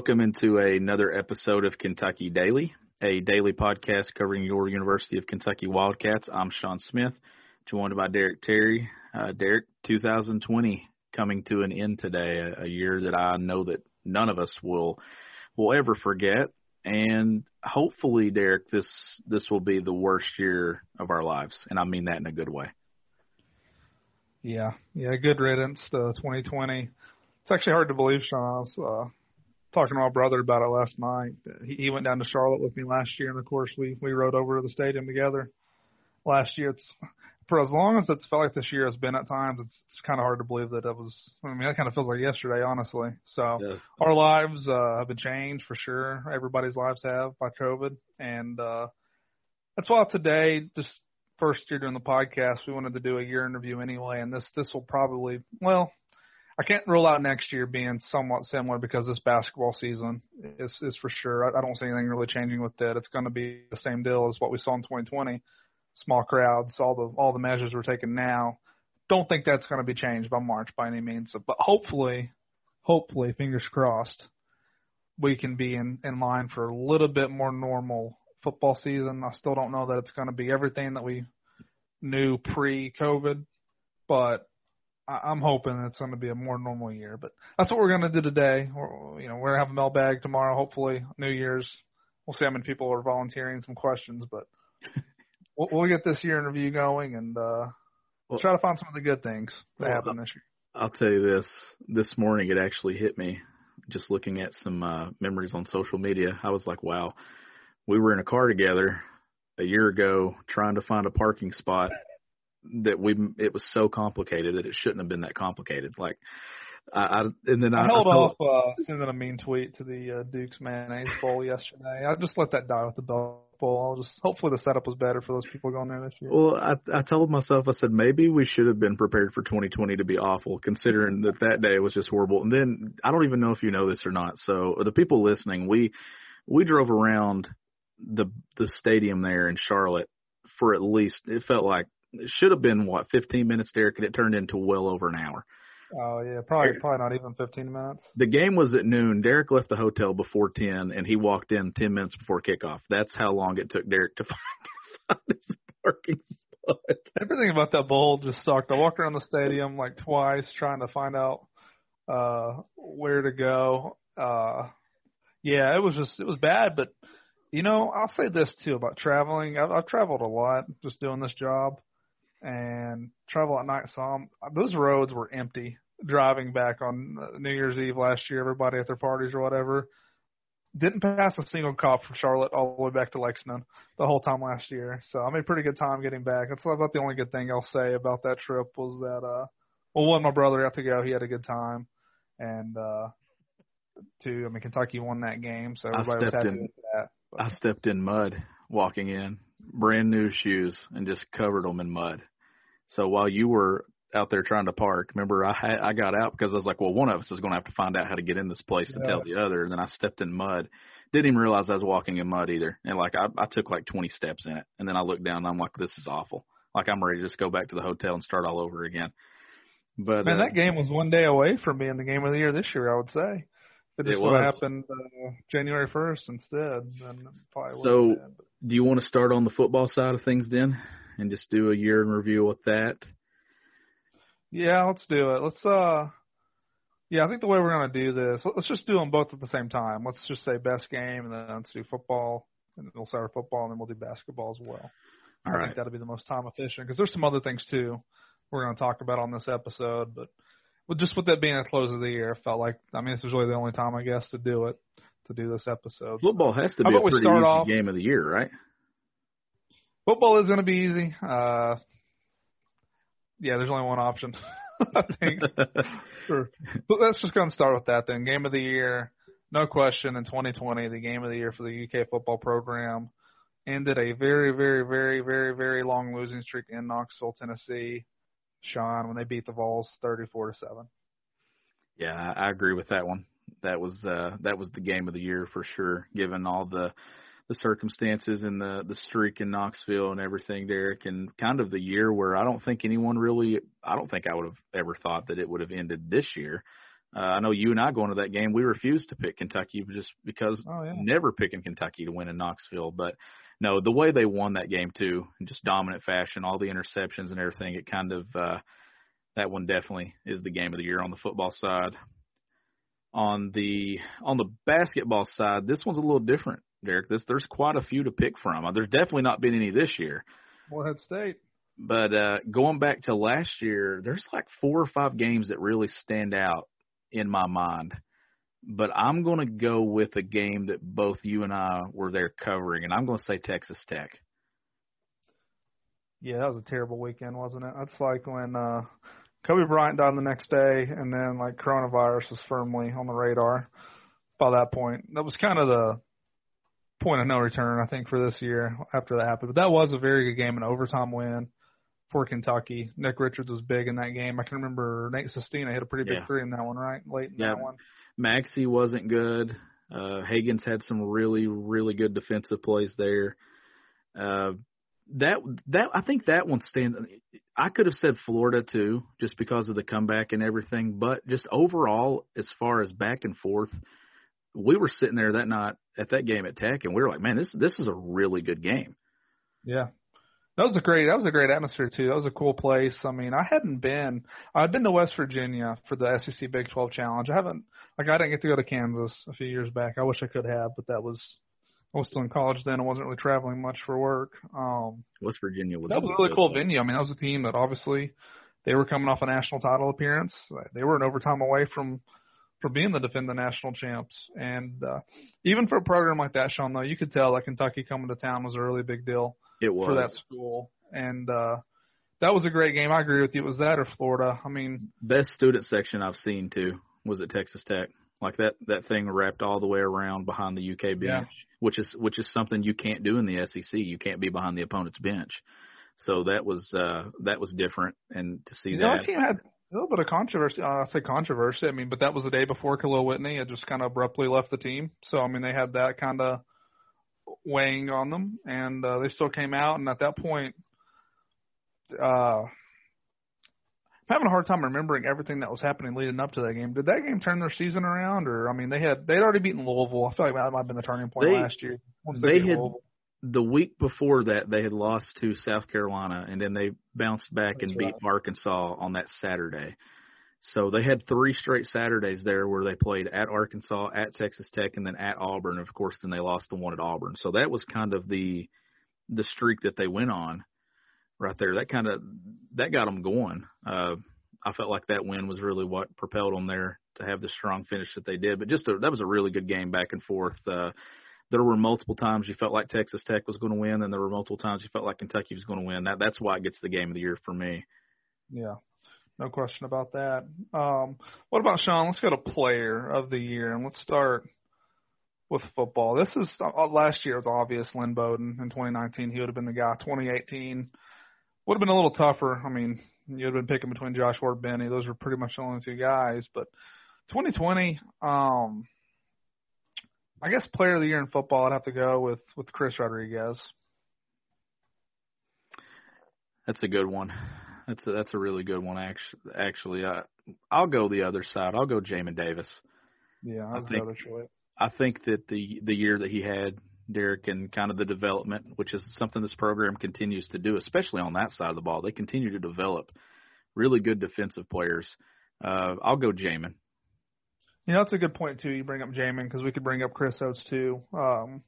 Welcome into another episode of Kentucky Daily, a daily podcast covering your University of Kentucky Wildcats. I'm Sean Smith, joined by Derek Terry. Uh, Derek, 2020 coming to an end today, a, a year that I know that none of us will will ever forget. And hopefully, Derek, this this will be the worst year of our lives, and I mean that in a good way. Yeah, yeah, good riddance to 2020. It's actually hard to believe, Sean. I was uh, talking to my brother about it last night. He, he went down to Charlotte with me last year, and of course, we we rode over to the stadium together last year. It's for as long as it's felt like this year has been at times. It's, it's kind of hard to believe that it was. I mean, that kind of feels like yesterday, honestly. So Yeah. our lives uh, have been changed for sure. Everybody's lives have by COVID, and uh, that's why today, just first year doing the podcast, we wanted to do a year interview anyway, and this this will probably well. I can't rule out next year being somewhat similar because this basketball season is is for sure. I, I don't see anything really changing with it. It's going to be the same deal as what we saw in 2020. Small crowds, all the all the measures we're taking now. Don't think that's going to be changed by March by any means. But hopefully, hopefully, fingers crossed, we can be in in line for a little bit more normal football season. I still don't know that it's going to be everything that we knew pre-COVID, but I- I'm hoping it's going to be a more normal year. But that's what we're going to do today. We're, you know, we're going to have a mailbag tomorrow. Hopefully, New Year's. We'll see how many people are volunteering some questions, but we'll, we'll get this year interview going and uh, Well- try to find some of the good things that Well, happened this year. I'll tell you this. This morning it actually hit me just looking at some uh memories on social media. I was like, wow. We were in a car together a year ago trying to find a parking spot that we it was so complicated that it shouldn't have been that complicated. Like I, I and then I, I held I off uh, sending a mean tweet to the uh, Duke's mayonnaise bowl yesterday. I just let that die with the Belk Bowl. I'll just hopefully the setup was better for those people going there this year. Well, I I told myself I said maybe we should have been prepared for 2020 to be awful, considering that that day was just horrible. And then I don't even know if you know this or not. So the people listening, we we drove around the the stadium there in Charlotte for at least it felt like it should have been what 15 minutes, Derek, and it turned into well over an hour. Oh yeah, probably probably not even 15 minutes. The game was at noon. Derek left the hotel before 10, and he walked in 10 minutes before kickoff. That's how long it took Derek to find, find his parking spot. Everything about that bowl just sucked. I walked around the stadium like twice trying to find out uh where to go. Uh yeah, it was just it was bad, but you know, I'll say this too about traveling. I've, I've traveled a lot just doing this job and travel at night some. Those roads were empty driving back on New Year's Eve last year, everybody at their parties or whatever. Didn't pass a single cop from Charlotte all the way back to Lexington the whole time last year. So I made a pretty good time getting back. That's about the only good thing I'll say about that trip was that uh well one my brother got to go, he had a good time. And uh two, I mean Kentucky won that game, so everybody was happy in- with that. But, I stepped in mud walking in, brand new shoes, and just covered them in mud. So while you were out there trying to park, remember I I got out because I was like, well, one of us is going to have to find out how to get in this place and tell the other. And then I stepped in mud. Didn't even realize I was walking in mud either. And like I, I took like 20 steps in it, and then I looked down and I'm like, this is awful. Like I'm ready to just go back to the hotel and start all over again. But Man, uh, that game was one day away from being the game of the year this year, I would say. If it It just would have happened uh, January 1st instead, then probably So-. But do you want to start on the football side of things then, and just do a year in review with that? Yeah, let's do it. Let's uh yeah, I think the way we're gonna do this, let's just do them both at the same time. Let's just say best game and then let's do football and then we'll start with football and then we'll do basketball as well. All I right. think that'll be the most time efficient because there's some other things too we're going to talk about on this episode, but just with that being a close of the year, I felt like I mean this was really the only time I guess to do it to do this episode. Football has to be a pretty easy off- game of the year, right? Football is going to be easy. Uh, yeah, there's only one option. I think. Sure. But let's just go and start with that then. Game of the year, no question, in 2020, the game of the year for the UK football program ended a very, very, very, very, very long losing streak in Knoxville, Tennessee. Sean, when they beat the Vols 34 to seven. Yeah, I I agree with that one. That was uh that was the game of the year for sure, given all the the circumstances and the the streak in Knoxville and everything, Derek, and kind of the year where I don't think anyone really I don't think I would have ever thought that it would have ended this year. Uh, I know you and I going to that game, we refused to pick Kentucky just because Oh yeah. never picking Kentucky to win in Knoxville. But no, the way they won that game too, in just dominant fashion, all the interceptions and everything, it kind of uh that one definitely is the game of the year on the football side. On the on the basketball side, this one's a little different, Derek. This there's quite a few to pick from. Uh, There's definitely not been any this year. Morehead State. But uh going back to last year, there's like four or five games that really stand out in my mind. But I'm going to go with a game that both you and I were there covering, and I'm going to say Texas Tech. Yeah, that was a terrible weekend, wasn't it? That's like when uh Kobe Bryant died the next day and then like coronavirus was firmly on the radar by that point. That was kind of the point of no return, I think, for this year after that happened. But that was a very good game, an overtime win for Kentucky. Nick Richards was big in that game. I can remember Nate Sestina hit a pretty big Yeah. three in that one, right? Late in Yeah. that one. Maxey wasn't good. Uh, Hagans had some really, really good defensive plays there. Uh, that that I think that one stands. I could have said Florida too, just because of the comeback and everything. But just overall, as far as back and forth, we were sitting there that night at that game at Tech, and we were like, "Man, this this is a really good game." Yeah. That was a great that was a great atmosphere too. That was a cool place. I mean, I hadn't been I'd been to West Virginia for the SEC Big 12 Challenge. I haven't like I didn't get to go to Kansas a few years back. I wish I could have, but that was I was still in college then. I wasn't really traveling much for work. Um West Virginia was that was a really cool venue. I mean, that was a team that obviously they were coming off a national title appearance. They were an overtime away from from being the defending national champs. And uh even for a program like that, Sean, though, you could tell that Kentucky coming to town was a really big deal It was for that school. And uh that was a great game. I agree with you. It was that or Florida. I mean, best student section I've seen too was at Texas Tech. Like that that thing wrapped all the way around behind the UK bench, Yeah. which is which is something you can't do in the SEC. You can't be behind the opponent's bench. So that was uh that was different and to see you know, that that team had a little bit of controversy. Uh, I say controversy. I mean, but that was the day before Khalil Whitney had just kind of abruptly left the team. So I mean, they had that kind of weighing on them, and uh, they still came out. And at that point, uh, I'm having a hard time remembering everything that was happening leading up to that game. Did that game turn their season around, or I mean, they had they'd already beaten Louisville. I feel like that might have been the turning point They- last year. Once they beat had- Louisville. The week before that they had lost to South Carolina and then they bounced back That's and beat Arkansas on that Saturday. So they had three straight Saturdays there where they played at Arkansas, at Texas Tech, and then at Auburn. Of course, then they lost the one at Auburn. So that was kind of the the streak that they went on right there. That kind of that got them going. Uh, I felt like that win was really what propelled them there to have the strong finish that they did. But just a, that was a really good game back and forth. Uh, there were multiple times you felt like Texas Tech was going to win, and there were multiple times you felt like Kentucky was going to win. That that's why it gets the game of the year for me. Yeah, no question about that. Um, what about Sean? Let's go to player of the year, and let's start with football. This is uh, last year was obvious. Lynn Bowden in 2019, he would have been the guy. 2018 would have been a little tougher. I mean, you would have been picking between Josh Ward, Benny. Those were pretty much the only two guys. But 2020, um, I guess player of the year in football, I'd have to go with with Chris Rodriguez. That's a good one. That's a, that's a really good one. Actually, actually, uh, I'll go the other side. I'll go Jamin Davis. Yeah, I think- the other choice. I think that the the year that he had, Derek, and kind of the development, which is something this program continues to do, especially on that side of the ball, they continue to develop really good defensive players. Uh, I'll go Jamin. You know, that's a good point too. You bring up Jamin because we could bring up Chris Oats too. Um,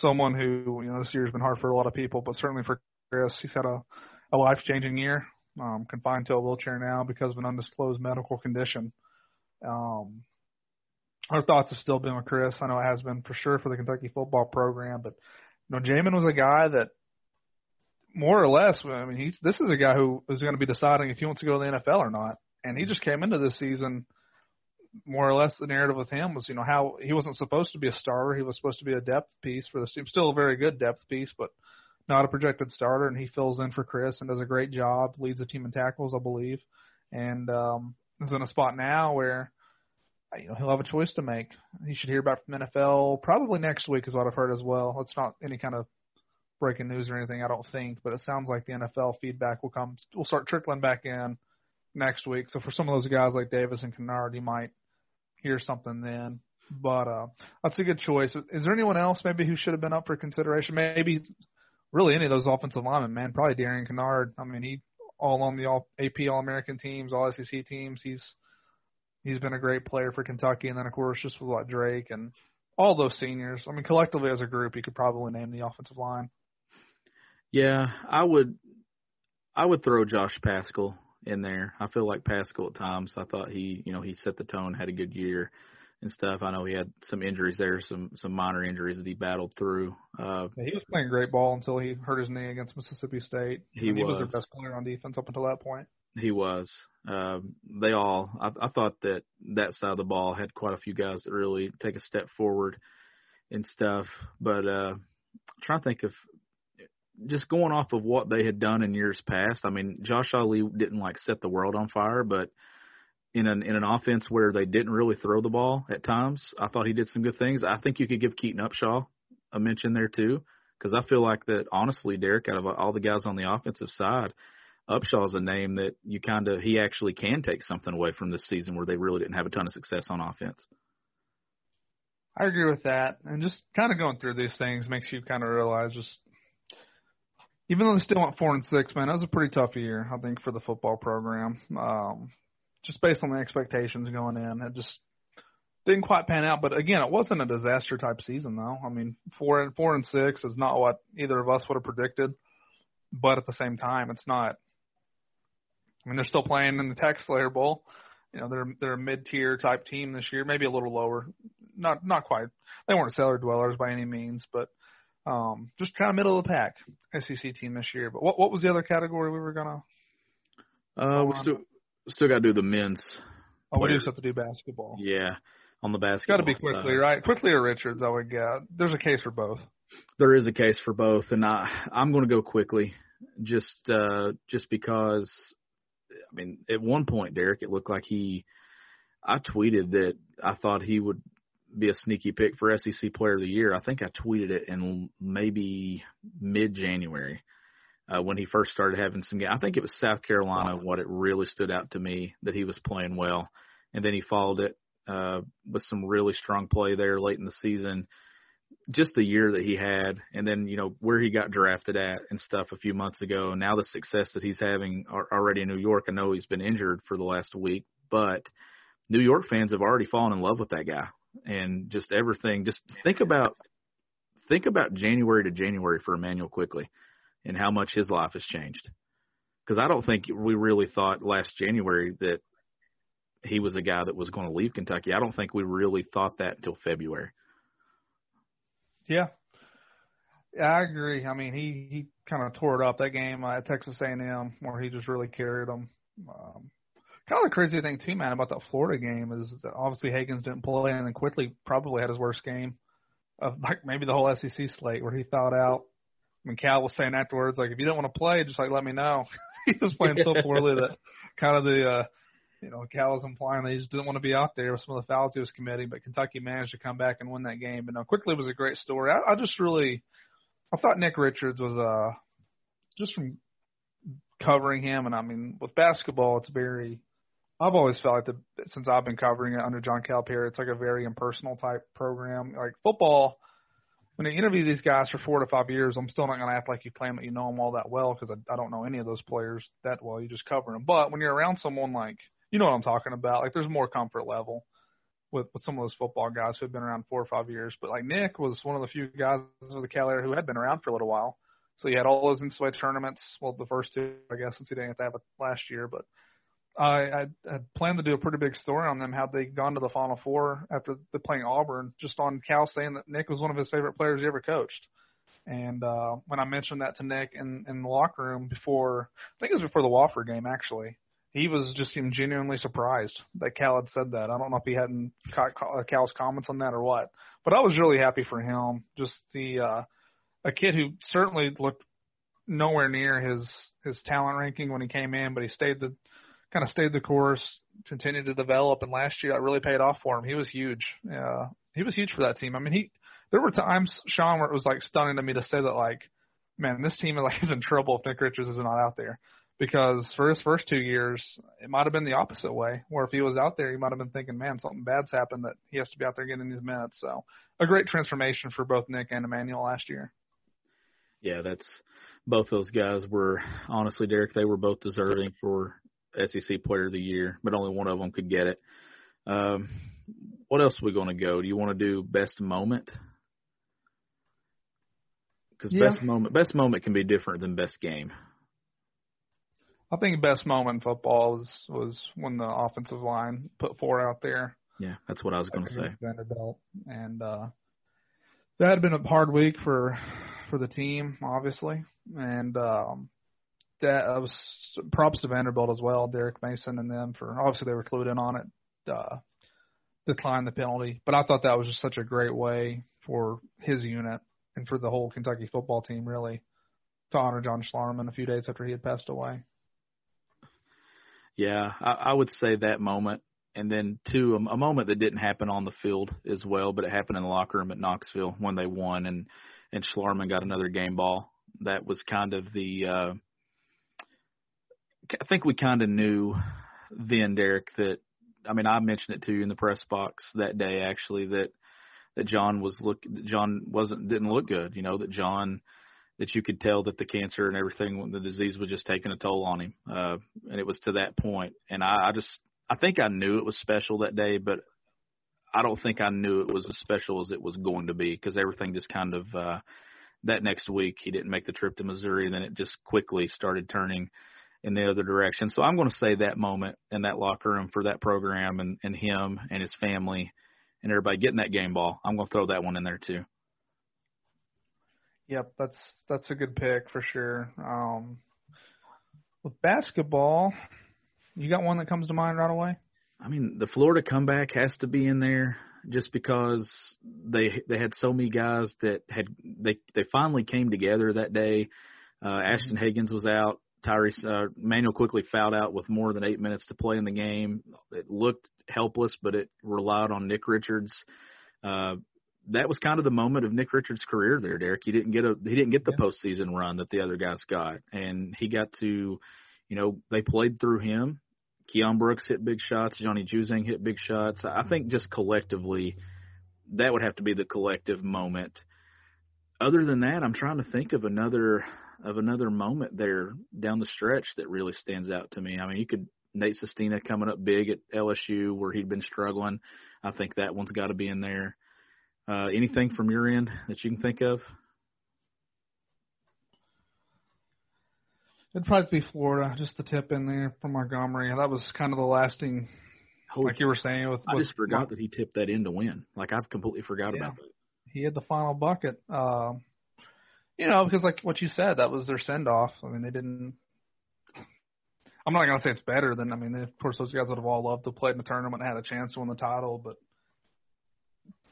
someone who you know this year's been hard for a lot of people, but certainly for Chris, he's had a a life changing year. um, confined to a wheelchair now because of an undisclosed medical condition. Um, our thoughts have still been with Chris. I know it has been for sure for the Kentucky football program, but you know, Jamin was a guy that more or less, I mean, he's this is a guy who is going to be deciding if he wants to go to the NFL or not, and he just came into this season more or less the narrative with him was, you know, how he wasn't supposed to be a starter. He was supposed to be a depth piece for the team. Still a very good depth piece, but not a projected starter. And he fills in for Chris and does a great job, leads the team in tackles, I believe, and um, is in a spot now where you know he'll have a choice to make. He should hear back from NFL probably next week, is what I've heard as well. It's not any kind of breaking news or anything, I don't think, but it sounds like the NFL feedback will come, will start trickling back in next week. So for some of those guys like Davis and Kinnard, you might hear something then. But uh, that's a good choice. Is there anyone else maybe who should have been up for consideration? Maybe really any of those offensive linemen, man. Probably Darian Kinnard. I mean, he all on the all AP All American teams, all SEC teams. He's he's been a great player for Kentucky, and then of course just with like Drake and all those seniors. I mean, collectively as a group, you could probably name the offensive line. Yeah, I would. I would throw Josh Paschal in there. I feel like Paschal at times. I thought he, you know, he set the tone, had a good year and stuff. I know he had some injuries there, some some minor injuries that he battled through. Uh, yeah, he was playing great ball until he hurt his knee against Mississippi State. He, was. he was their best player on defense up until that point. He was. Um, they all. I, I thought that that side of the ball had quite a few guys that really take a step forward and stuff. But uh, I'm trying to think of just going off of what they had done in years past, I mean, Josh Ali didn't like set the world on fire, but in an in an offense where they didn't really throw the ball at times, I thought he did some good things. I think you could give Keaton Upshaw a mention there too, because I feel like that honestly, Derek, out of all the guys on the offensive side, Upshaw's a name that you kind of he actually can take something away from this season where they really didn't have a ton of success on offense. I agree with that, and just kind of going through these things makes you kind of realize just even though they still went four and six, man, that was a pretty tough year, I think, for the football program. Um, just based on the expectations going in, it just didn't quite pan out. But again, it wasn't a disaster type season, though. I mean, four and four and six is not what either of us would have predicted. But at the same time, it's not. I mean, they're still playing in the TaxSlayer Bowl. You know, they're they're a mid tier type team this year, maybe a little lower. Not not quite. They weren't cellar dwellers by any means, but um, just kind of middle of the pack SEC team this year. But what what was the other category we were gonna? Uh, we still still got to do the men's. Oh, we just have to do basketball. Yeah, on the basketball. Got to be Quickley, side. right? Quickley or Richards, I would get. There's a case for both. There is a case for both, and I I'm going to go Quickley, just uh just because. I mean, at one point, Derek, it looked like he. I tweeted that I thought he would be a sneaky pick for SEC Player of the Year. I think I tweeted it in maybe mid January uh, when he first started having some games. I think it was South Carolina what it really stood out to me that he was playing well, and then he followed it uh, with some really strong play there late in the season. Just the year that he had, and then you know where he got drafted at and stuff a few months ago. Now the success that he's having already in New York. I know he's been injured for the last week, but New York fans have already fallen in love with that guy and just everything. Just think about think about January to January for Emmanuel Quickley, and how much his life has changed. Because I don't think we really thought last January that he was a guy that was going to leave Kentucky. I don't think we really thought that until February. Yeah, yeah, I agree. I mean, he he kind of tore it up that game at Texas A&M where he just really carried them. Um, kind of the crazy thing too, man, about that Florida game is that obviously Hagans didn't play, and then Quickley probably had his worst game of like maybe the whole SEC slate where he thought out. I mean, Cal was saying afterwards, like, if you don't want to play, just like let me know. he was playing so poorly that kind of the, uh, you know, Cal was implying that he just didn't want to be out there with some of the fouls he was committing. But Kentucky managed to come back and win that game. But no, Quickley was a great story. I, I just really, I thought Nick Richards was uh, just from covering him, and I mean, with basketball, it's very I've always felt like the since I've been covering it under John Calipari, it's like a very impersonal type program. Like football, when you interview these guys for four to five years, I'm still not going to act like you claim that you know them all that well because I, I don't know any of those players that well. You just cover them. But when you're around someone like you know what I'm talking about, like there's more comfort level with with some of those football guys who have been around four or five years. But like Nick was one of the few guys of the Cal era who had been around for a little while. So he had all those NCAA tournaments. Well, the first two, I guess, since he didn't have it last year. But I, I had planned to do a pretty big story on them, how they gone to the Final Four after the playing Auburn, just on Cal saying that Nick was one of his favorite players he ever coached. And uh, when I mentioned that to Nick in, in the locker room before, I think it was before the Wofford game actually, he was just even genuinely surprised that Cal had said that. I don't know if he hadn't caught uh, Cal's comments on that or what, but I was really happy for him. Just the uh, a kid who certainly looked nowhere near his his talent ranking when he came in, but he stayed the kind of stayed the course, continued to develop, and last year that really paid off for him. He was huge. Uh, he was huge for that team. I mean, he there were times, Sean, where it was like stunning to me to say that like, man, this team is like is in trouble if Nick Richards is not out there. Because for his first two years, it might have been the opposite way, where if he was out there, he might have been thinking, man, something bad's happened that he has to be out there getting these minutes. So a great transformation for both Nick and Emmanuel last year. Yeah, that's both those guys were honestly, Derek. They were both deserving for SEC Player of the Year, but only one of them could get it. Um, what else are we going to go? Do you want to do best moment? because yeah. best moment best moment can be different than best game. I think best moment in football was was when the offensive line put four out there. Yeah, that's what I was going to say. Vanderbilt, and uh, that had been a hard week for for the team, obviously, and um, that I was props to Vanderbilt as well, Derek Mason and them for obviously they were clued in on it, uh, declined the penalty, but I thought that was just such a great way for his unit and for the whole Kentucky football team, really, to honor John Schlarman a few days after he had passed away. Yeah, I, I would say that moment, and then two, a, a moment that didn't happen on the field as well, but it happened in the locker room at Knoxville when they won, and and Schlarman got another game ball. That was kind of the. uh I think we kind of knew then, Derek, that I mean, I mentioned it to you in the press box that day actually that that John was look John wasn't didn't look good. You know that John that you could tell that the cancer and everything the disease was just taking a toll on him, uh, and it was to that point. And I, I just I think I knew it was special that day, but I don't think I knew it was as special as it was going to be because everything just kind of uh, that next week he didn't make the trip to Missouri, and then it just quickly started turning in the other direction. So I'm going to say that moment in that locker room for that program and, and him and his family and everybody getting that game ball. I'm going to throw that one in there too. Yep, that's that's a good pick for sure. Um, with basketball, you got one that comes to mind right away? I mean, the Florida comeback has to be in there just because they they had so many guys that had they they finally came together that day. Uh, Ashton Hagans was out. Tyrese uh, Manuel Quickley fouled out with more than eight minutes to play in the game. It looked helpless, but it relied on Nick Richards. Uh, that was kind of the moment of Nick Richards' career there, Derek. He didn't get a he didn't get the yeah. postseason run that the other guys got, and he got to, you know, they played through him. Keion Brooks hit big shots. Johnny Juzang hit big shots. I think just collectively, that would have to be the collective moment. Other than that, I'm trying to think of another of another moment there down the stretch that really stands out to me. I mean, you could Nate Sestina coming up big at LSU where he'd been struggling. I think that one's got to be in there. Uh, anything from your end that you can think of? It'd probably be Florida, just the tip in there from Montgomery. That was kind of the lasting, like you were saying. With, I just forgot that he tipped that in to win. Like I've completely forgot yeah. about that. He had the final bucket. Uh, you know, because like what you said, that was their send off. I mean, they didn't. I'm not gonna say it's better than. I mean, of course, those guys would have all loved to play in the tournament and had a chance to win the title, but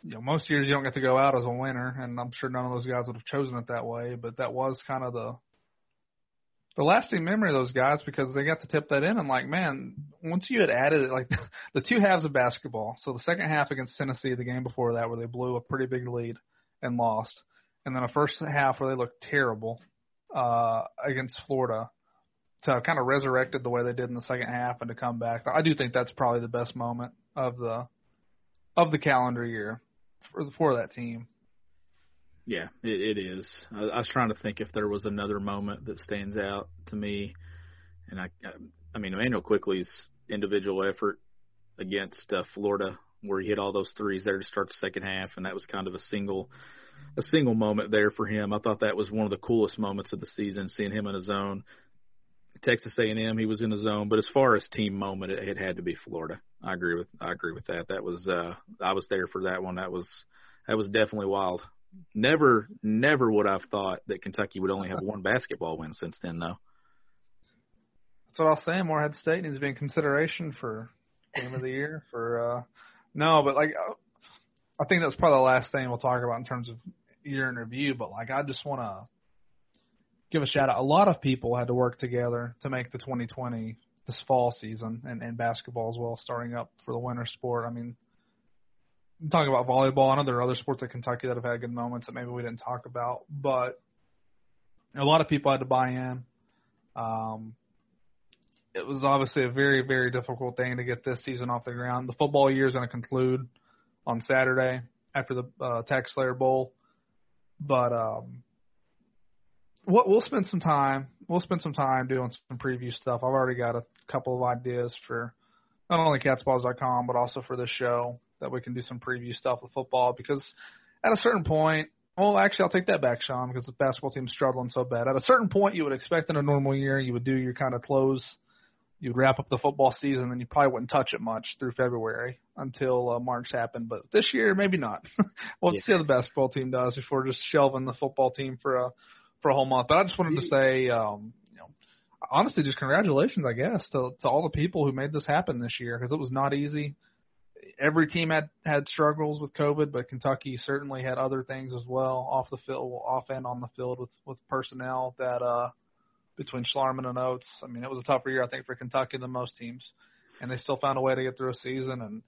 you know, most years you don't get to go out as a winner, and I'm sure none of those guys would have chosen it that way. But that was kind of the the lasting memory of those guys because they got to tip that in and like, man, once you had added it, like the two halves of basketball. So the second half against Tennessee, the game before that, where they blew a pretty big lead and lost and then a first half where they looked terrible uh, against Florida to kind of resurrected the way they did in the second half and to come back. I do think that's probably the best moment of the of the calendar year for for that team. Yeah, it, it is. I, I was trying to think if there was another moment that stands out to me, and I, I mean, Emmanuel Quickley's individual effort against uh, Florida where he hit all those threes there to start the second half, and that was kind of a single a single moment there for him. I thought that was one of the coolest moments of the season, seeing him in a zone. Texas A&M, he was in the zone, but as far as team moment, it, it had to be Florida. I agree with I agree with that. That was uh I was there for that one. That was that was definitely wild. Never never would I've thought that Kentucky would only have one basketball win since then though. That's what I was saying. Morehead State needs to be in consideration for game of the year for uh no, but like I think that's probably the last thing we'll talk about in terms of year in review, but like I just want to give a shout out. A lot of people had to work together to make the 2020 this fall season and, and basketball as well, starting up for the winter sport. I mean, talking about volleyball, I know there are other sports at Kentucky that have had good moments that maybe we didn't talk about, but a lot of people had to buy in. Um, it was obviously a very, very difficult thing to get this season off the ground. The football year is going to conclude on Saturday after the uh, TaxSlayer Bowl, but um, what we'll spend some time. We'll spend some time doing some preview stuff. I've already got a couple of ideas for not only catspause.com but also for this show that we can do some preview stuff with football because at a certain point, well, actually, I'll take that back, Sean, because the basketball team's struggling so bad. At a certain point, you would expect in a normal year, you would do your kind of close, you'd wrap up the football season, and you probably wouldn't touch it much through February until uh, March happened. But this year, maybe not. we'll yeah. see how the basketball team does before just shelving the football team for a for a whole month. But I just wanted to say, um, you know, honestly, just congratulations, I guess, to to all the people who made this happen this year because it was not easy every team had had struggles with COVID, but Kentucky certainly had other things as well off the field, off and on the field with with personnel that uh between Schlarman and Oats. I mean, it was a tougher year I think for Kentucky than most teams, and they still found a way to get through a season. And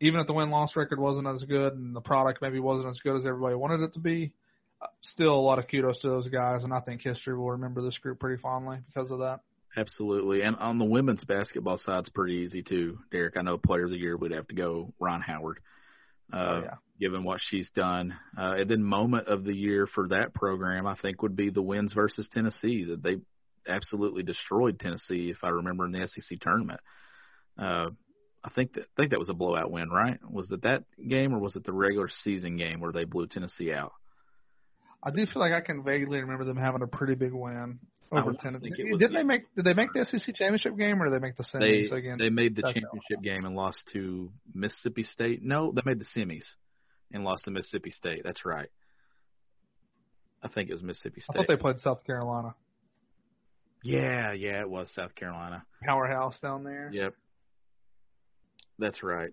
even if the win loss record wasn't as good and the product maybe wasn't as good as everybody wanted it to be, uh, still a lot of kudos to those guys, and I think history will remember this group pretty fondly because of that. Absolutely. And on the women's basketball side, it's pretty easy too, Derek. I know player of the year would have to go Rhyne Howard, uh, oh, yeah. given what she's done. Uh, and then moment of the year for that program, I think, would be the wins versus Tennessee. That they absolutely destroyed Tennessee, if I remember, in the SEC tournament. Uh, I think that I think that was a blowout win, right? Was it that game or was it the regular season game where they blew Tennessee out? I do feel like I can vaguely remember them having a pretty big win over Tennessee. Did they make did they make the SEC championship game or did they make the semis they, again? They made the championship game and lost to Mississippi State. No, they made the semis and lost to Mississippi State. That's right. I think it was Mississippi State. I thought they played South Carolina. Yeah, yeah, it was South Carolina. Powerhouse down there. Yep. That's right.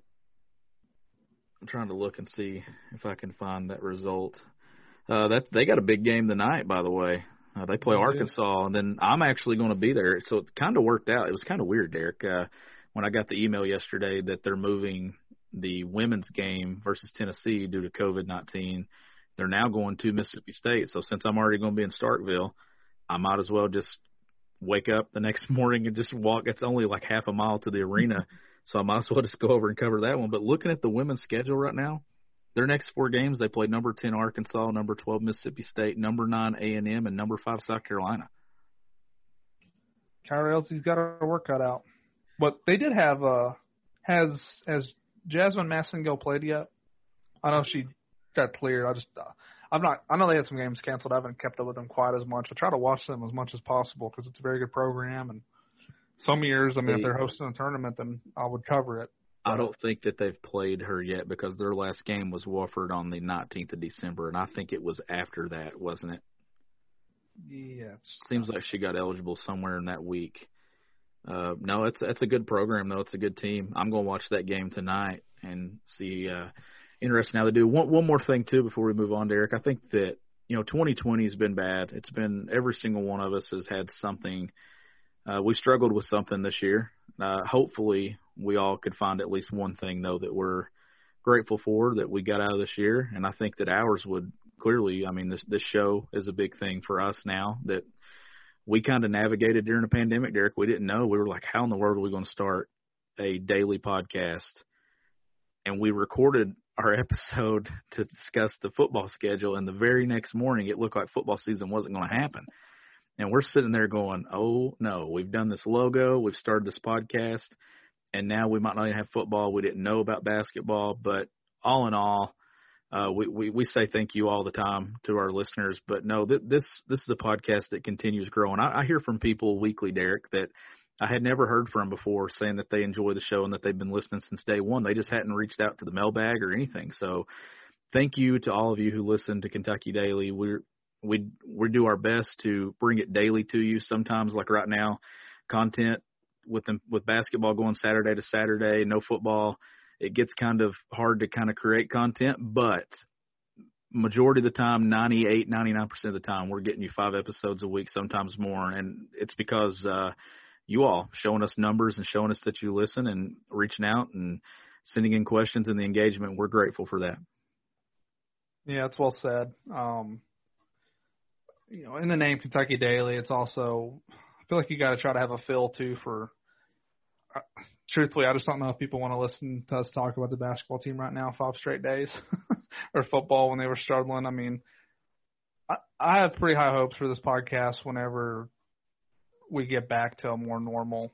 I'm trying to look and see if I can find that result. Uh, that they got a big game tonight, by the way. Uh, they play Arkansas, and then I'm actually going to be there. So it kind of worked out. It was kind of weird, Derek. Uh, when I got the email yesterday that they're moving the women's game versus Tennessee due to COVID 19, they're now going to Mississippi State. So since I'm already going to be in Starkville, I might as well just wake up the next morning and just walk. It's only like half a mile to the arena, so I might as well just go over and cover that one. But looking at the women's schedule right now, their next four games, they play number 10 Arkansas, number 12 Mississippi State, number 9 A&M, and number 5 South Carolina. Kyra Elzy's got her work cut out. But they did have uh has has Jazmine Massengill played yet? I don't know she got cleared. I just uh, I'm not. I know they had some games canceled. I haven't kept up with them quite as much. I try to watch them as much as possible because it's a very good program. And some years, I mean, if they're hosting a tournament, then I would cover it. I don't think that they've played her yet because their last game was Wofford on the 19th of December, and I think it was after that, wasn't it? Yeah. Seems like she got eligible somewhere in that week. Uh, no, it's it's a good program though. It's a good team. I'm going to watch that game tonight and see. Uh, interesting how they do. One one more thing too before we move on, Derek. I think that you know 2020 has been bad. It's been every single one of us has had something. Uh, we struggled with something this year. Uh, hopefully, we all could find at least one thing though that we're grateful for that we got out of this year, and I think that ours would clearly. I mean, this this show is a big thing for us now that we kind of navigated during the pandemic. Derek, we didn't know. We were like, how in the world are we going to start a daily podcast? And we recorded our episode to discuss the football schedule, and the very next morning, it looked like football season wasn't going to happen. And we're sitting there going, "Oh no, we've done this logo, we've started this podcast." and now we might not even have football. We didn't know about basketball, but all in all, uh, we, we we say thank you all the time to our listeners. But no, th- this this is a podcast that continues growing. I, I hear from people weekly, Derek, that I had never heard from before, saying that they enjoy the show and that they've been listening since day one. They just hadn't reached out to the mailbag or anything. So, thank you to all of you who listen to Kentucky Daily. We're we we do our best to bring it daily to you. Sometimes, like right now, content with them with basketball going Saturday to Saturday, no football, it gets kind of hard to kind of create content, but majority of the time 98 99% of the time we're getting you five episodes a week sometimes more and it's because uh you all showing us numbers and showing us that you listen and reaching out and sending in questions and the engagement. We're grateful for that. Yeah it's well said. Um you know in the name kentucky daily it's also i feel like you got to try to have a feel too for truthfully, I just don't know if people want to listen to us talk about the basketball team right now five straight days or football when they were struggling. I mean, I, I have pretty high hopes for this podcast whenever we get back to a more normal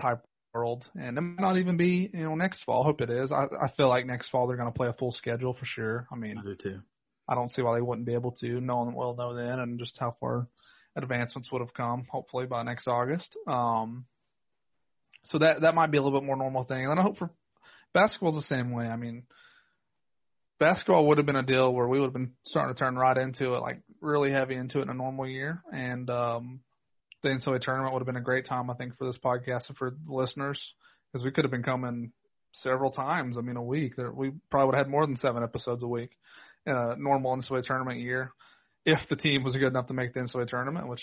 type world. And it might not even be, you know, next fall. I hope it is. I, I feel like next fall they're going to play a full schedule for sure. I mean, I do too. I don't see why they wouldn't be able to. No one will know then and just how far advancements would have come, hopefully by next August. Um, so that that might be a little bit more normal thing. And I hope for basketball's the same way. I mean, basketball would have been a deal where we would have been starting to turn right into it, like really heavy into it in a normal year. And um, the NCAA tournament would have been a great time, I think, for this podcast and for the listeners, because we could have been coming several times. I mean, a week. There, we probably would have had more than seven episodes a week in a normal NCAA tournament year, if the team was good enough to make the NCAA tournament, which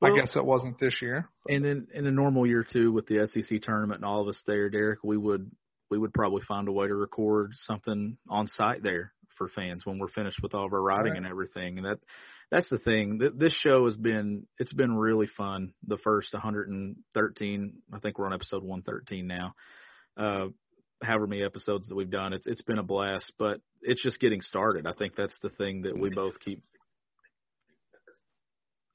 well, I guess it wasn't this year. And then in a normal year too, with the SEC tournament and all of us there, Derek, we would we would probably find a way to record something on site there for fans when we're finished with all of our writing right. and everything. And that that's the thing. This show has been it's been really fun. The first 113, I think we're on episode 113 now. Uh, however many episodes that we've done, it's it's been a blast. But it's just getting started. I think that's the thing that we both keep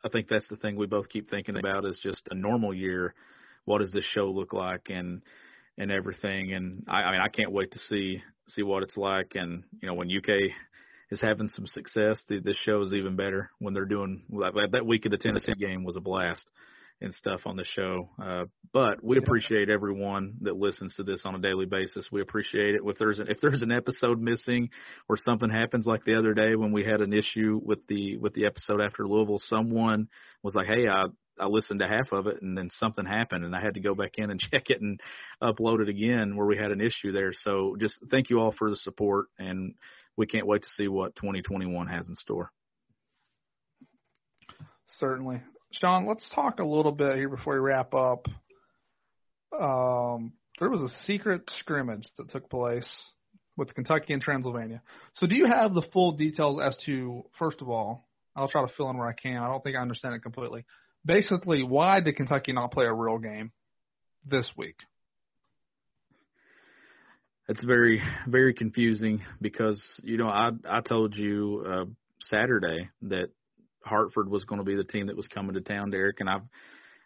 I think that's the thing we both keep thinking about is just a normal year. What does this show look like and and everything? And I, I mean, I can't wait to see see what it's like. And you know, when UK is having some success, the, this show is even better. When they're doing like that week of the Tennessee game was a blast and stuff on the show. Uh, but we appreciate everyone that listens to this on a daily basis. We appreciate it. If there's an, if there's an episode missing or something happens like the other day when we had an issue with the with the episode after Louisville, someone was like, "Hey, I I listened to half of it and then something happened and I had to go back in and check it and upload it again where we had an issue there. So just thank you all for the support and we can't wait to see what 2021 has in store. Certainly. Sean, let's talk a little bit here before we wrap up. Um, there was a secret scrimmage that took place with Kentucky and Transylvania. So, do you have the full details as to, first of all, I'll try to fill in where I can. I don't think I understand it completely. Basically, why did Kentucky not play a real game this week? It's very, very confusing because you know I I told you uh, Saturday that Hartford was going to be the team that was coming to town, Derek, and I've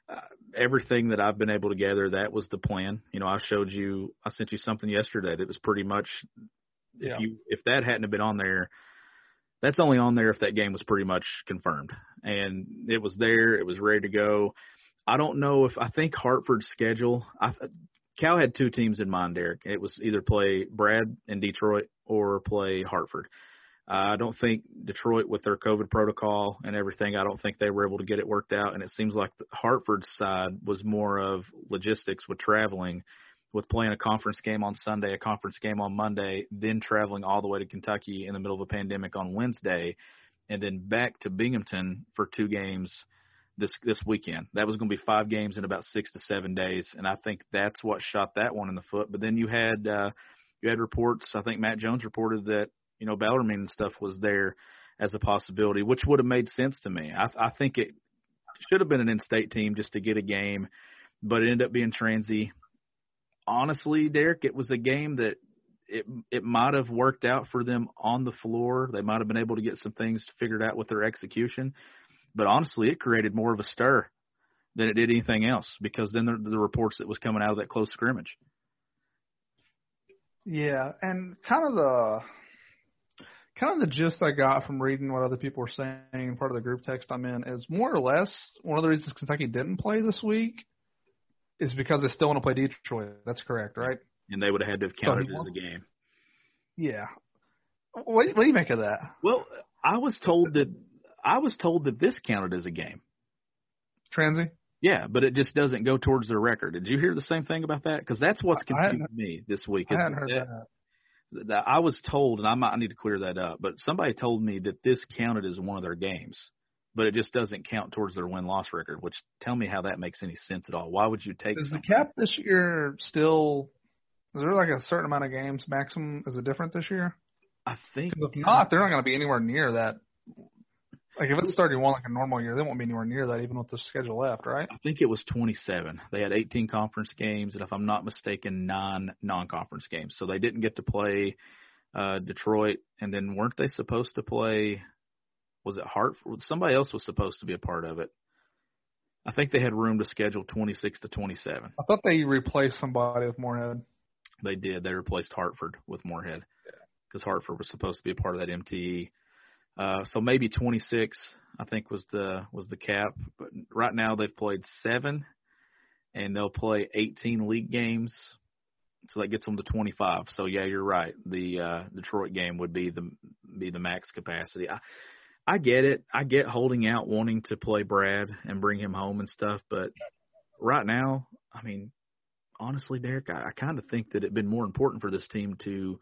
uh, everything that I've been able to gather that was the plan. You know, I showed you, I sent you something yesterday that was pretty much if yeah. you if that hadn't have been on there, that's only on there if that game was pretty much confirmed and it was there, it was ready to go. I don't know if I think Hartford's schedule. I Cal had two teams in mind, Derek. It was either play Brad in Detroit or play Hartford. I don't think Detroit, with their COVID protocol and everything, I don't think they were able to get it worked out. And it seems like Hartford's side was more of logistics with traveling, with playing a conference game on Sunday, a conference game on Monday, then traveling all the way to Kentucky in the middle of a pandemic on Wednesday, and then back to Binghamton for two games this this weekend. That was going to be five games in about six to seven days, and I think that's what shot that one in the foot. But then you had uh, you had reports. I think Matt Jones reported that you know, Bellarmine and stuff was there as a possibility, which would have made sense to me. I, I think it should have been an in-state team just to get a game, but it ended up being transy. Honestly, Derek, it was a game that it it might have worked out for them on the floor. They might have been able to get some things figured out with their execution, but honestly, it created more of a stir than it did anything else because then the, the reports that was coming out of that close scrimmage. Yeah, and kind of the kind of the gist I got from reading what other people were saying, part of the group text I'm in, is more or less one of the reasons Kentucky didn't play this week is because they still want to play Detroit. That's correct, right? And they would have had to have counted so it as a game. Yeah. What, what do you make of that? Well, I was told that I was told that this counted as a game. Transy? Yeah, but it just doesn't go towards their record. Did you hear the same thing about that? Because that's what's confusing me this week. I hadn't heard that, that. that. I was told, and I might need to clear that up, but somebody told me that this counted as one of their games, but it just doesn't count towards their win loss record. Which tell me how that makes any sense at all. Why would you take? Is the cap this year still? Is there like a certain amount of games maximum? Is it different this year? I think if not, they're not going to be anywhere near that like if it's 31 like a normal year, they won't be anywhere near that even with the schedule left, right? I think it was 27. They had 18 conference games, and if I'm not mistaken, nine non-conference games. So they didn't get to play uh, Detroit, and then weren't they supposed to play? Was it Hartford? Somebody else was supposed to be a part of it. I think they had room to schedule 26 to 27. I thought they replaced somebody with Morehead. They did. They replaced Hartford with Morehead because yeah. Hartford was supposed to be a part of that MTE. Uh, so maybe 26, I think was the was the cap. But right now they've played seven, and they'll play 18 league games, so that gets them to 25. So yeah, you're right. The uh, Detroit game would be the be the max capacity. I I get it. I get holding out, wanting to play Brad and bring him home and stuff. But right now, I mean, honestly, Derek, I, I kind of think that it'd been more important for this team to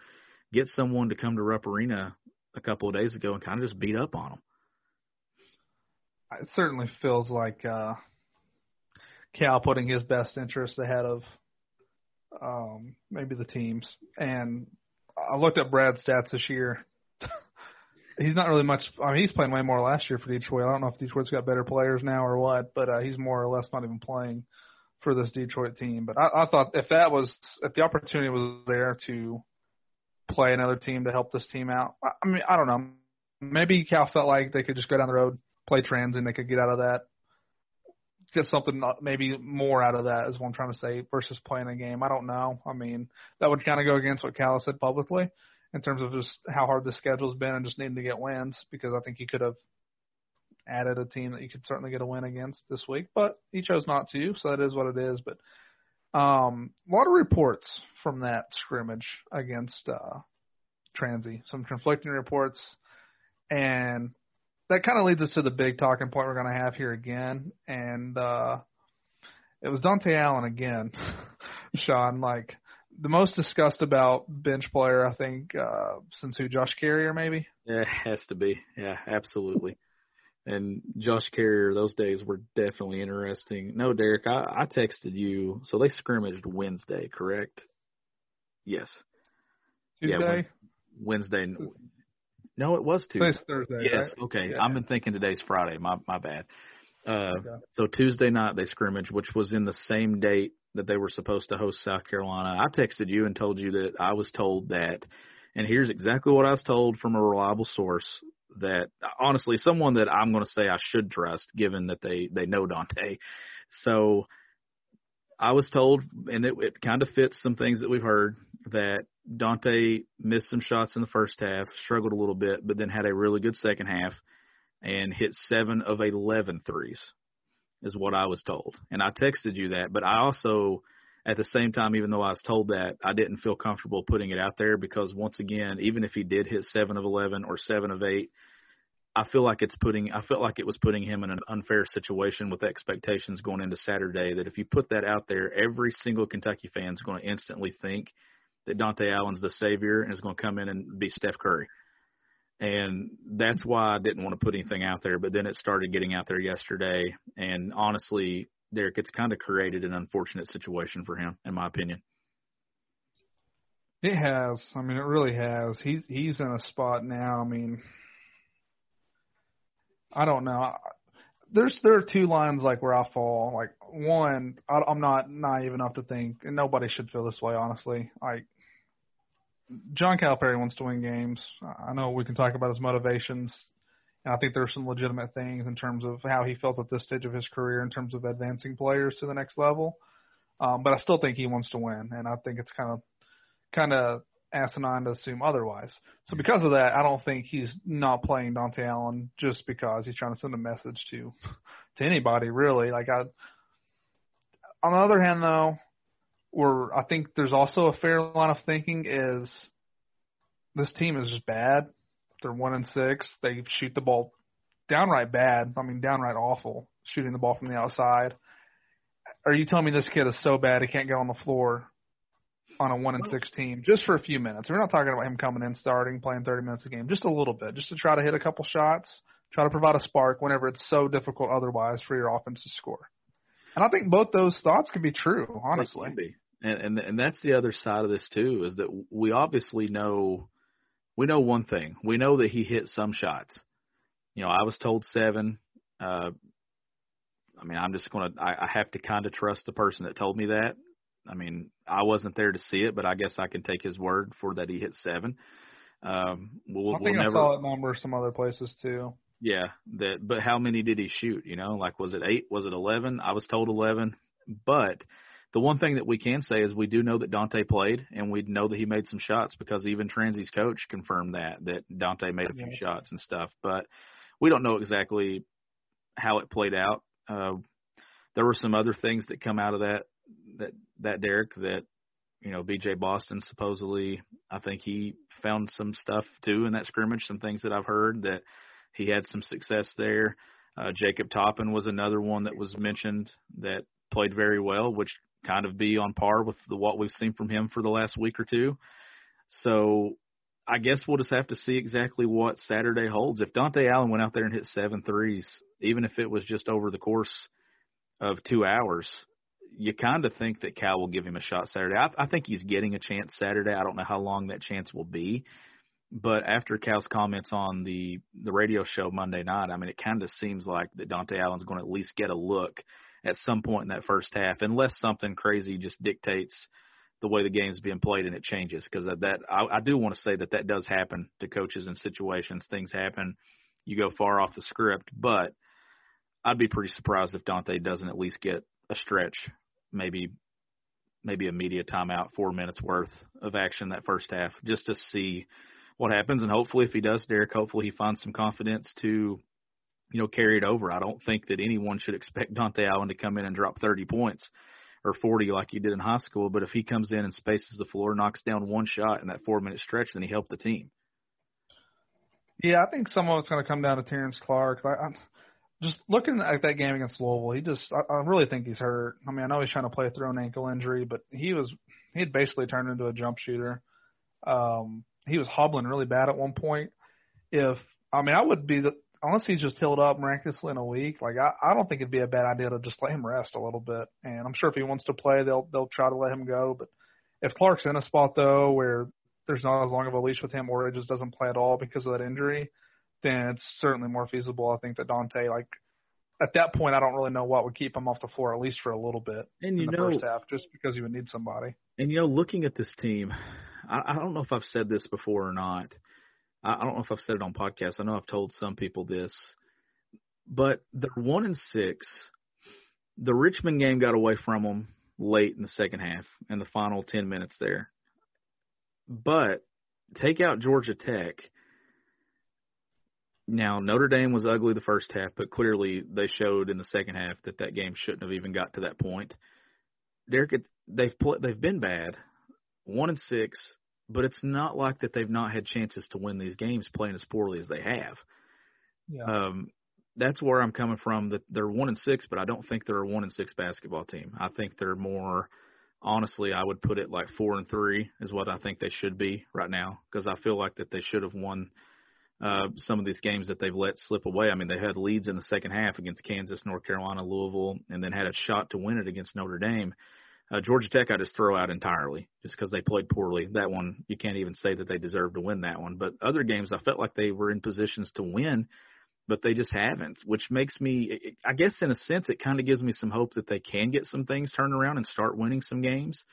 get someone to come to Rupp Arena a couple of days ago and kind of just beat up on them. It certainly feels like uh, Cal putting his best interests ahead of um, maybe the teams. And I looked at Brad's stats this year. He's not really much. I mean, he's playing way more last year for Detroit. I don't know if Detroit's got better players now or what, but uh, he's more or less not even playing for this Detroit team. But I, I thought if that was if the opportunity was there to play another team to help this team out. I mean, I don't know. Maybe Cal felt like they could just go down the road, play trans, and they could get out of that, get something maybe more out of that is what I'm trying to say versus playing a game. I don't know. I mean, that would kind of go against what Cal said publicly in terms of just how hard the schedule's been and just needing to get wins because I think he could have added a team that you could certainly get a win against this week, but he chose not to, so that is what it is. But um, a lot of reports from that scrimmage against uh, Transy, some conflicting reports, and that kind of leads us to the big talking point we're going to have here again. And uh, it was Dontaie Allen again, Sean. Like the most discussed about bench player, I think, uh, since who? Josh Carrier, maybe. Yeah, it has to be. Yeah, absolutely and Josh Carrier, those days were definitely interesting. No, Derek, I, I texted you. So they scrimmaged Wednesday, correct? Yes. Tuesday. Yeah, Wednesday. No, it was Tuesday. It's Thursday. Yes. Right? Okay. Yeah. I've been thinking today's Friday. My my bad. Uh, okay. So Tuesday night they scrimmaged, which was in the same date that they were supposed to host South Carolina. I texted you and told you that I was told that, and here's exactly what I was told from a reliable source that honestly someone that I'm going to say I should trust given that they they know Dontaie. So I was told, and it, it kind of fits some things that we've heard that Dontaie missed some shots in the first half, struggled a little bit, but then had a really good second half and hit seven of 11 threes, is what I was told. And I texted you that, but I also at the same time, even though I was told that, I didn't feel comfortable putting it out there because once again, even if he did hit seven of eleven or seven of eight, I feel like it's putting I felt like it was putting him in an unfair situation with expectations going into Saturday. That if you put that out there, every single Kentucky fan is going to instantly think that Dontaie Allen's the savior and is going to come in and be Steph Curry. And that's why I didn't want to put anything out there. But then it started getting out there yesterday. And honestly, Derek, it's kind of created an unfortunate situation for him, in my opinion. It has. I mean, it really has. He's he's in a spot now. I mean, I don't know. There's there are two lines like where I fall. Like one, I, I'm not naive enough to think, and nobody should feel this way. Honestly, like John Calipari wants to win games. I know we can talk about his motivations And I think there's some legitimate things in terms of how he felt at this stage of his career in terms of advancing players to the next level. Um, but I still think he wants to win, and I think it's kind of kind of asinine to assume otherwise. So because of that, I don't think he's not playing Dontaie Allen just because he's trying to send a message to to anybody really. Like I on the other hand though, where I think there's also a fair line of thinking is this team is just bad. They're one and six. They shoot the ball downright bad. I mean downright awful shooting the ball from the outside. Are you telling me this kid is so bad he can't get on the floor on a one and six team just for a few minutes. We're not talking about him coming in, starting, playing 30 minutes a game, just a little bit, just to try to hit a couple shots, try to provide a spark whenever it's so difficult otherwise for your offense to score. And I think both those thoughts can be true, honestly. And, and and that's the other side of this too is that we obviously know we know one thing. We know that he hit some shots. You know, I was told seven. Uh, I mean, I'm just gonna. I, I have to kind of trust the person that told me that. I mean, I wasn't there to see it, but I guess I can take his word for that he hit seven. Um, we'll, I think we'll I saw that number some other places too. Yeah, that. But how many did he shoot? You know, like was it eight? Was it eleven? I was told eleven. But the one thing that we can say is we do know that Dontaie played, and we know that he made some shots because even Transy's coach confirmed that that Dontaie made a few Yeah. shots and stuff. But we don't know exactly how it played out. Uh, there were some other things that come out of that that that Derek that you know BJ Boston supposedly I think he found some stuff too in that scrimmage some things that I've heard that he had some success there uh, Jacob Toppin was another one that was mentioned that played very well which kind of be on par with the what we've seen from him for the last week or two so I guess we'll just have to see exactly what Saturday holds if Dontaie Allen went out there and hit seven threes even if it was just over the course of two hours you kind of think that Cal will give him a shot Saturday. I, I think he's getting a chance Saturday. I don't know how long that chance will be, but after Cal's comments on the the radio show Monday night, I mean, it kind of seems like that Dontaie Allen's going to at least get a look at some point in that first half, unless something crazy just dictates the way the game's being played and it changes. Because that, that I, I do want to say that that does happen to coaches in situations. Things happen. You go far off the script, but I'd be pretty surprised if Dontaie doesn't at least get a stretch maybe maybe a media timeout, four minutes worth of action that first half, just to see what happens. And hopefully, if he does, Derek, hopefully he finds some confidence to, you know, carry it over. I don't think that anyone should expect Dontaie Allen to come in and drop 30 points or 40 like he did in high school. But if he comes in and spaces the floor, knocks down one shot in that four minute stretch, then he helped the team. Yeah, I think some of it's going to come down to Terrence Clarke. I, I, just looking at that game against Louisville, he just I, I really think he's hurt. I mean, I know he's trying to play through an ankle injury, but he was he had basically turned into a jump shooter. Um, he was hobbling really bad at one point. If I mean, I would be the unless he's just healed up miraculously in a week. Like I, I don't think it'd be a bad idea to just let him rest a little bit. And I'm sure if he wants to play, they'll they'll try to let him go. But if Clarke's in a spot though where there's not as long of a leash with him, or it just doesn't play at all because of that injury, then it's certainly more feasible. I think that Dontaie, like at that point, I don't really know what would keep him off the floor at least for a little bit And you in the know, first half, just because you would need somebody. And you know, looking at this team, I, I don't know if I've said this before or not. I, don't know if I've said it on podcasts. I know I've told some people this, but they're one and six. The Richmond game got away from them late in the second half, in the final ten minutes there. But take out Georgia Tech. Now Notre Dame was ugly the first half, but clearly they showed in the second half that that game shouldn't have even got to that point. Derek, they've pl- they've been bad, one and six, but it's not like that they've not had chances to win these games playing as poorly as they have. Yeah. Um, that's where I'm coming from. That they're one and six, but I don't think they're a one and six basketball team. I think they're more, honestly, I would put it like four and three is what I think they should be right now because I feel like that they should have won uh, some of these games that they've let slip away. I mean, they had leads in the second half against Kansas, North Carolina, Louisville, and then had a shot to win it against Notre Dame. Uh, Georgia Tech, I just throw out entirely just because they played poorly. That one, you can't even say that they deserve to win that one. But other games, I felt like they were in positions to win, but they just haven't, which makes me, I guess, in a sense, it kind of gives me some hope that they can get some things turned around and start winning some games.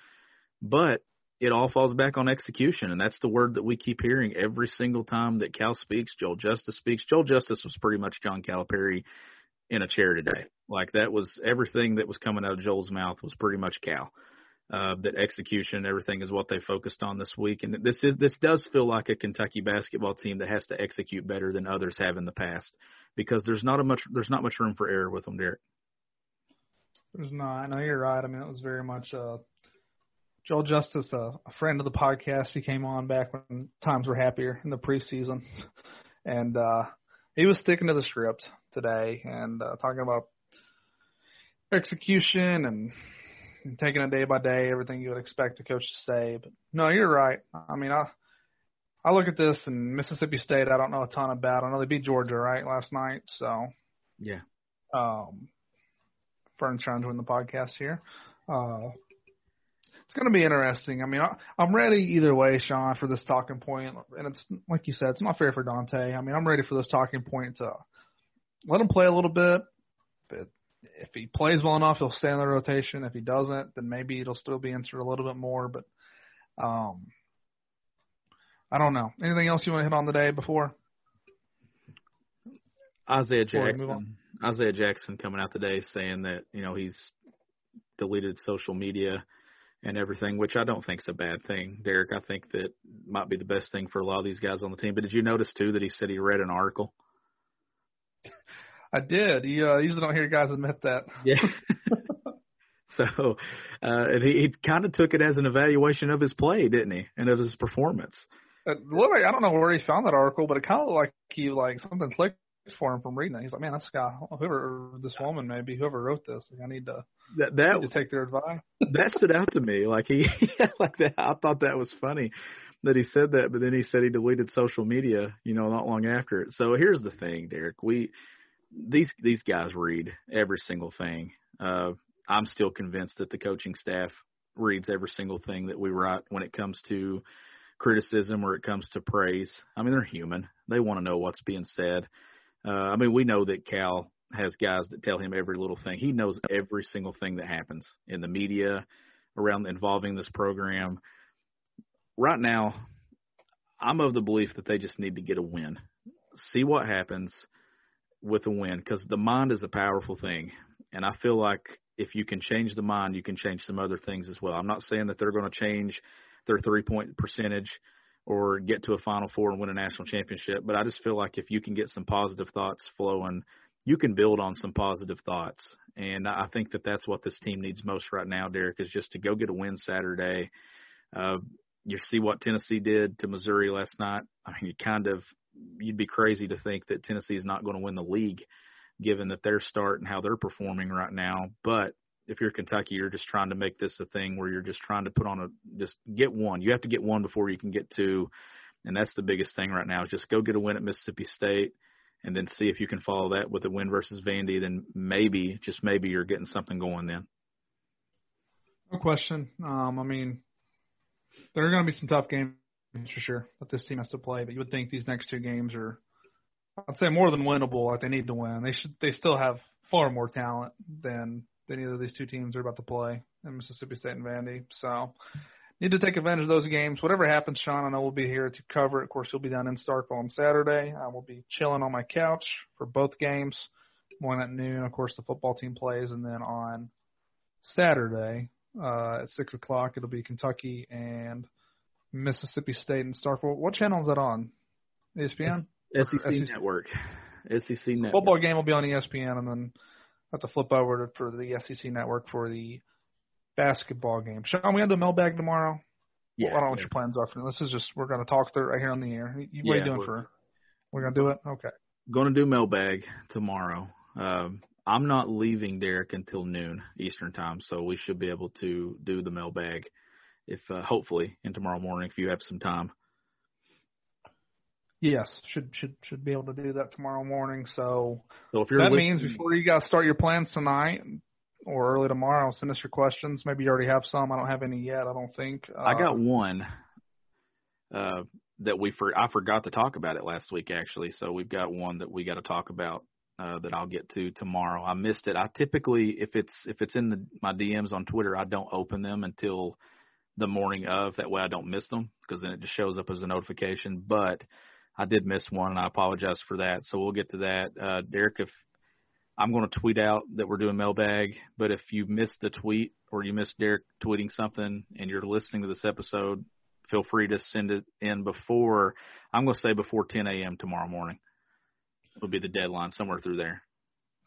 But it all falls back on execution, and that's the word that we keep hearing every single time that Cal speaks. Joel Justice speaks. Joel Justice was pretty much John Calipari in a chair today. Like that was everything that was coming out of Joel's mouth was pretty much Cal. Uh, that execution, everything is what they focused on this week, and this is this does feel like a Kentucky basketball team that has to execute better than others have in the past because there's not a much there's not much room for error with them, Derek. There's not. No, you're right. I mean, it was very much uh, Joel Justice, a, a friend of the podcast. He came on back when times were happier in the preseason, and uh, he was sticking to the script today and uh, talking about execution and, and taking it day by day, everything you would expect a coach to say. But no, you're right. I mean, I I look at this and Mississippi State. I don't know a ton about. I know they beat Georgia right last night, so yeah. Um, Fern's trying to win the podcast here. Uh, it's going to be interesting. I mean, I, I'm ready either way, Sean, for this talking point. And it's like you said, it's not fair for Dontaie. I mean, I'm ready for this talking point to let him play a little bit. But if he plays well enough, he'll stay in the rotation. If he doesn't, then maybe it'll still be inserted a little bit more. But um, I don't know. Anything else you want to hit on the day before? Isaiah Jackson. Isaiah Jackson coming out today saying that you know he's deleted social media and everything, which I don't think is a bad thing, Derek. I think that might be the best thing for a lot of these guys on the team. But did you notice too that he said he read an article? I did. You uh, usually don't hear guys admit that. Yeah. so, uh, and he, he kind of took it as an evaluation of his play, didn't he, and of his performance. It looked like I don't know where he found that article, but it kind of looked like he like something clicked for him from reading it. He's like, man, this guy, whoever this woman, maybe whoever wrote this, like, I need to that that need to take their advice. that stood out to me. Like he like that. I thought that was funny that he said that, but then he said he deleted social media, you know, not long after it. So here's the thing, Derek. We these these guys read every single thing. Uh, I'm still convinced that the coaching staff reads every single thing that we write when it comes to criticism or it comes to praise. I mean, they're human. They want to know what's being said. Uh, I mean, we know that Cal has guys that tell him every little thing. He knows every single thing that happens in the media around involving this program. Right now, I'm of the belief that they just need to get a win. See what happens with a win because the mind is a powerful thing. And I feel like if you can change the mind, you can change some other things as well. I'm not saying that they're going to change their three point percentage or get to a Final Four and win a national championship. But I just feel like if you can get some positive thoughts flowing, you can build on some positive thoughts. And I think that that's what this team needs most right now, Derek, is just to go get a win Saturday. Uh, you see what Tennessee did to Missouri last night. I mean, you kind of you'd be crazy to think that Tennessee is not going to win the league, given that their start and how they're performing right now. But if you're Kentucky, you're just trying to make this a thing where you're just trying to put on a just get one. You have to get one before you can get two, and that's the biggest thing right now. Is just go get a win at Mississippi State, and then see if you can follow that with a win versus Vandy. Then maybe, just maybe, you're getting something going then. No question. Um, I mean, there are going to be some tough games for sure that this team has to play, but you would think these next two games are, I'd say, more than winnable. Like they need to win. They should. They still have far more talent than than either of these two teams are about to play in Mississippi State and Vandy. So need to take advantage of those games. Whatever happens, Sean, I know we'll be here to cover it. Of course, you'll be down in Starkville on Saturday. I will be chilling on my couch for both games. One at noon, of course, the football team plays, and then on Saturday uh, at six o'clock, it'll be Kentucky and Mississippi State and Starkville. What channel is that on? ESPN. SEC, SEC Network. SEC Network. Football game will be on ESPN, and then have to flip over to, for the SEC network for the basketball game. Sean, we have the mailbag tomorrow. Yeah. Well, I don't know what your plans are for this. Is just we're going to talk through it right here on the air. You, what yeah, are you doing for? We're going to do it. Okay. Going to do mailbag tomorrow. Um, I'm not leaving Derek until noon Eastern time, so we should be able to do the mailbag if uh, hopefully in tomorrow morning if you have some time. Yes, should should should be able to do that tomorrow morning. So, so if you're that means before you guys start your plans tonight or early tomorrow, send us your questions. Maybe you already have some. I don't have any yet. I don't think. Uh, I got one uh, that we for I forgot to talk about it last week actually. So we've got one that we got to talk about uh, that I'll get to tomorrow. I missed it. I typically if it's if it's in the, my DMs on Twitter, I don't open them until the morning of. That way I don't miss them because then it just shows up as a notification. But I did miss one, and I apologize for that. So we'll get to that. Uh, Derek, if I'm going to tweet out that we're doing mailbag, but if you missed the tweet or you missed Derek tweeting something and you're listening to this episode, feel free to send it in before, I'm going to say before 10 a.m. tomorrow morning. Will be the deadline somewhere through there.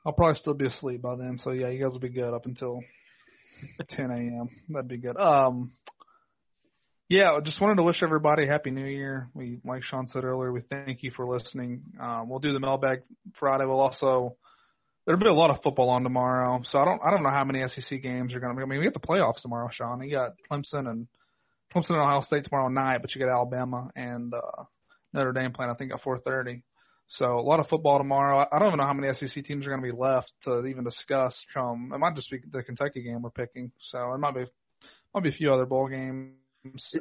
I'll probably still be asleep by then, so yeah, you guys will be good up until 10 a.m. That'd be good. Um, yeah, I just wanted to wish everybody happy New Year. We, like Sean said earlier, we thank you for listening. Um, we'll do the mailbag Friday. We'll also there'll be a lot of football on tomorrow, so I don't I don't know how many SEC games are going to be. I mean, we get the playoffs tomorrow, Sean. You got Clemson and Clemson and Ohio State tomorrow night, but you got Alabama and uh, Notre Dame playing I think at 4:30. So a lot of football tomorrow. I don't even know how many SEC teams are going to be left to even discuss. From it might just be the Kentucky game we're picking. So it might be might be a few other bowl games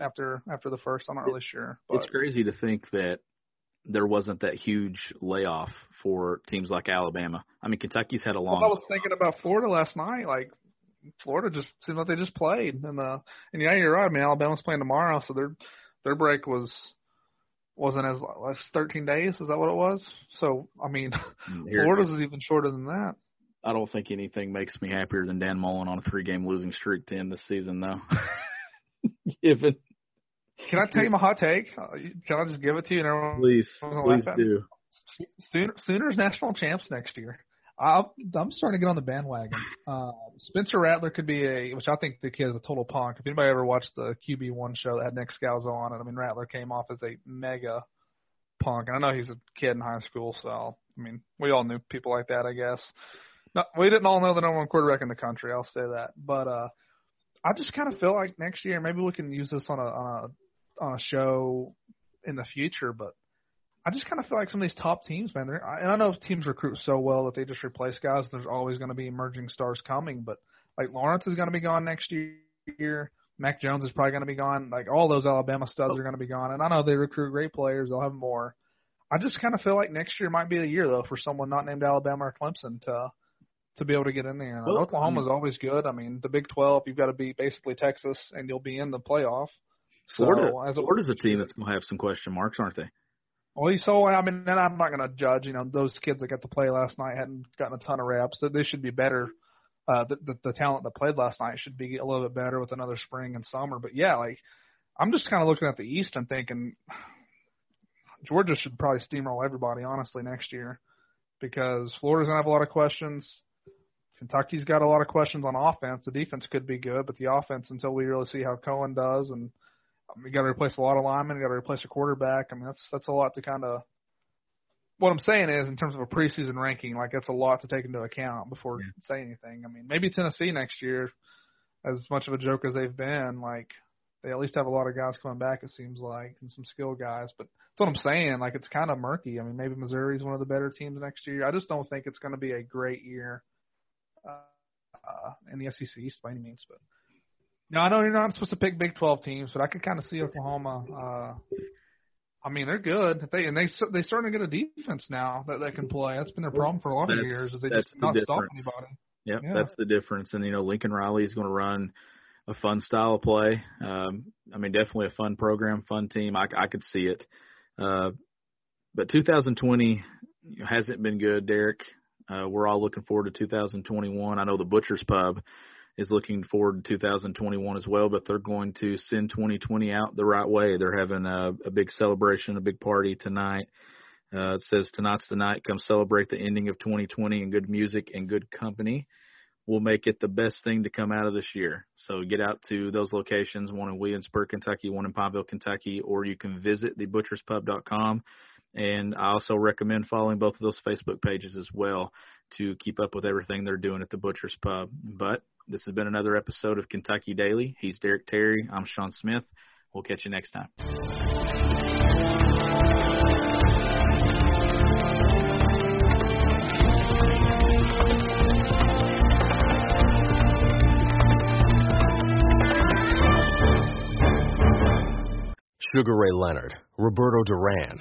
after after the first. I'm not really sure. But. It's crazy to think that there wasn't that huge layoff for teams like Alabama. I mean, Kentucky's had a long. Well, I was thinking about Florida last night. Like Florida just seemed like they just played, and the and yeah, you're right. I mean, Alabama's playing tomorrow, so their their break was wasn't as like 13 days. Is that what it was? So I mean, mm, Here, Florida's is even shorter than that. I don't think anything makes me happier than Dan Mullen on a three-game losing streak to end the season, though. Given. Can I tell you my hot take? Can I just give it to you? And everyone please, please do. Sooner, Sooners national champs next year. I'm, I'm starting to get on the bandwagon. Uh, Spencer Rattler could be a, which I think the kid is a total punk. If anybody ever watched the QB one show that had Nick Scalzo on it, I mean Rattler came off as a mega punk. And I know he's a kid in high school, so I mean we all knew people like that, I guess. No, we didn't all know the number one quarterback in the country. I'll say that, but uh, I just kind of feel like next year maybe we can use this on a on a on a show in the future, but I just kind of feel like some of these top teams, man. They're, and I know teams recruit so well that they just replace guys. There's always going to be emerging stars coming, but like Lawrence is going to be gone next year. Mac Jones is probably going to be gone. Like all those Alabama studs are going to be gone. And I know they recruit great players. They'll have more. I just kind of feel like next year might be the year though for someone not named Alabama or Clemson to to be able to get in there. Well, Oklahoma's always good. I mean, the Big 12, you've got to beat basically Texas, and you'll be in the playoff. Florida, as a, Florida's a team that's going to have some question marks, aren't they? Well, you so I mean, and I'm not going to judge. You know, those kids that got to play last night hadn't gotten a ton of reps. So they should be better. Uh, the, the the talent that played last night should be a little bit better with another spring and summer. But yeah, like I'm just kind of looking at the East and thinking Georgia should probably steamroll everybody honestly next year because Florida's gonna have a lot of questions. Kentucky's got a lot of questions on offense. The defense could be good, but the offense until we really see how Coen does and um, you got to replace a lot of linemen. You got to replace a quarterback. I mean, that's that's a lot to kind of. What I'm saying is, in terms of a preseason ranking, like that's a lot to take into account before yeah. saying anything. I mean, maybe Tennessee next year, as much of a joke as they've been, like they at least have a lot of guys coming back. It seems like, and some skill guys. But that's what I'm saying. Like it's kind of murky. I mean, maybe Missouri's one of the better teams next year. I just don't think it's going to be a great year uh, in the SEC East by any means. But no, I know you're not supposed to pick Big 12 teams, but I could kind of see Oklahoma. Uh, I mean, they're good. They and they they starting to get a defense now that they can play. That's been their problem for a lot of years. Is they just not stop anybody. Yep, yeah, that's the difference. And you know, Lincoln Riley is going to run a fun style of play. Um, I mean, definitely a fun program, fun team. I, I could see it. Uh, but 2020 hasn't been good, Derek. Uh, we're all looking forward to 2021. I know the Butcher's Pub is looking forward to 2021 as well, but they're going to send 2020 out the right way. They're having a, a big celebration, a big party tonight. Uh, it says tonight's the night. Come celebrate the ending of 2020 and good music and good company. We'll make it the best thing to come out of this year. So get out to those locations, one in Williamsburg, Kentucky, one in Pineville, Kentucky, or you can visit thebutcherspub.com. And I also recommend following both of those Facebook pages as well to keep up with everything they're doing at the Butcher's Pub. But this has been another episode of Kentucky Daily. He's Derek Terry. I'm Sean Smith. We'll catch you next time. Sugar Ray Leonard, Roberto Duran,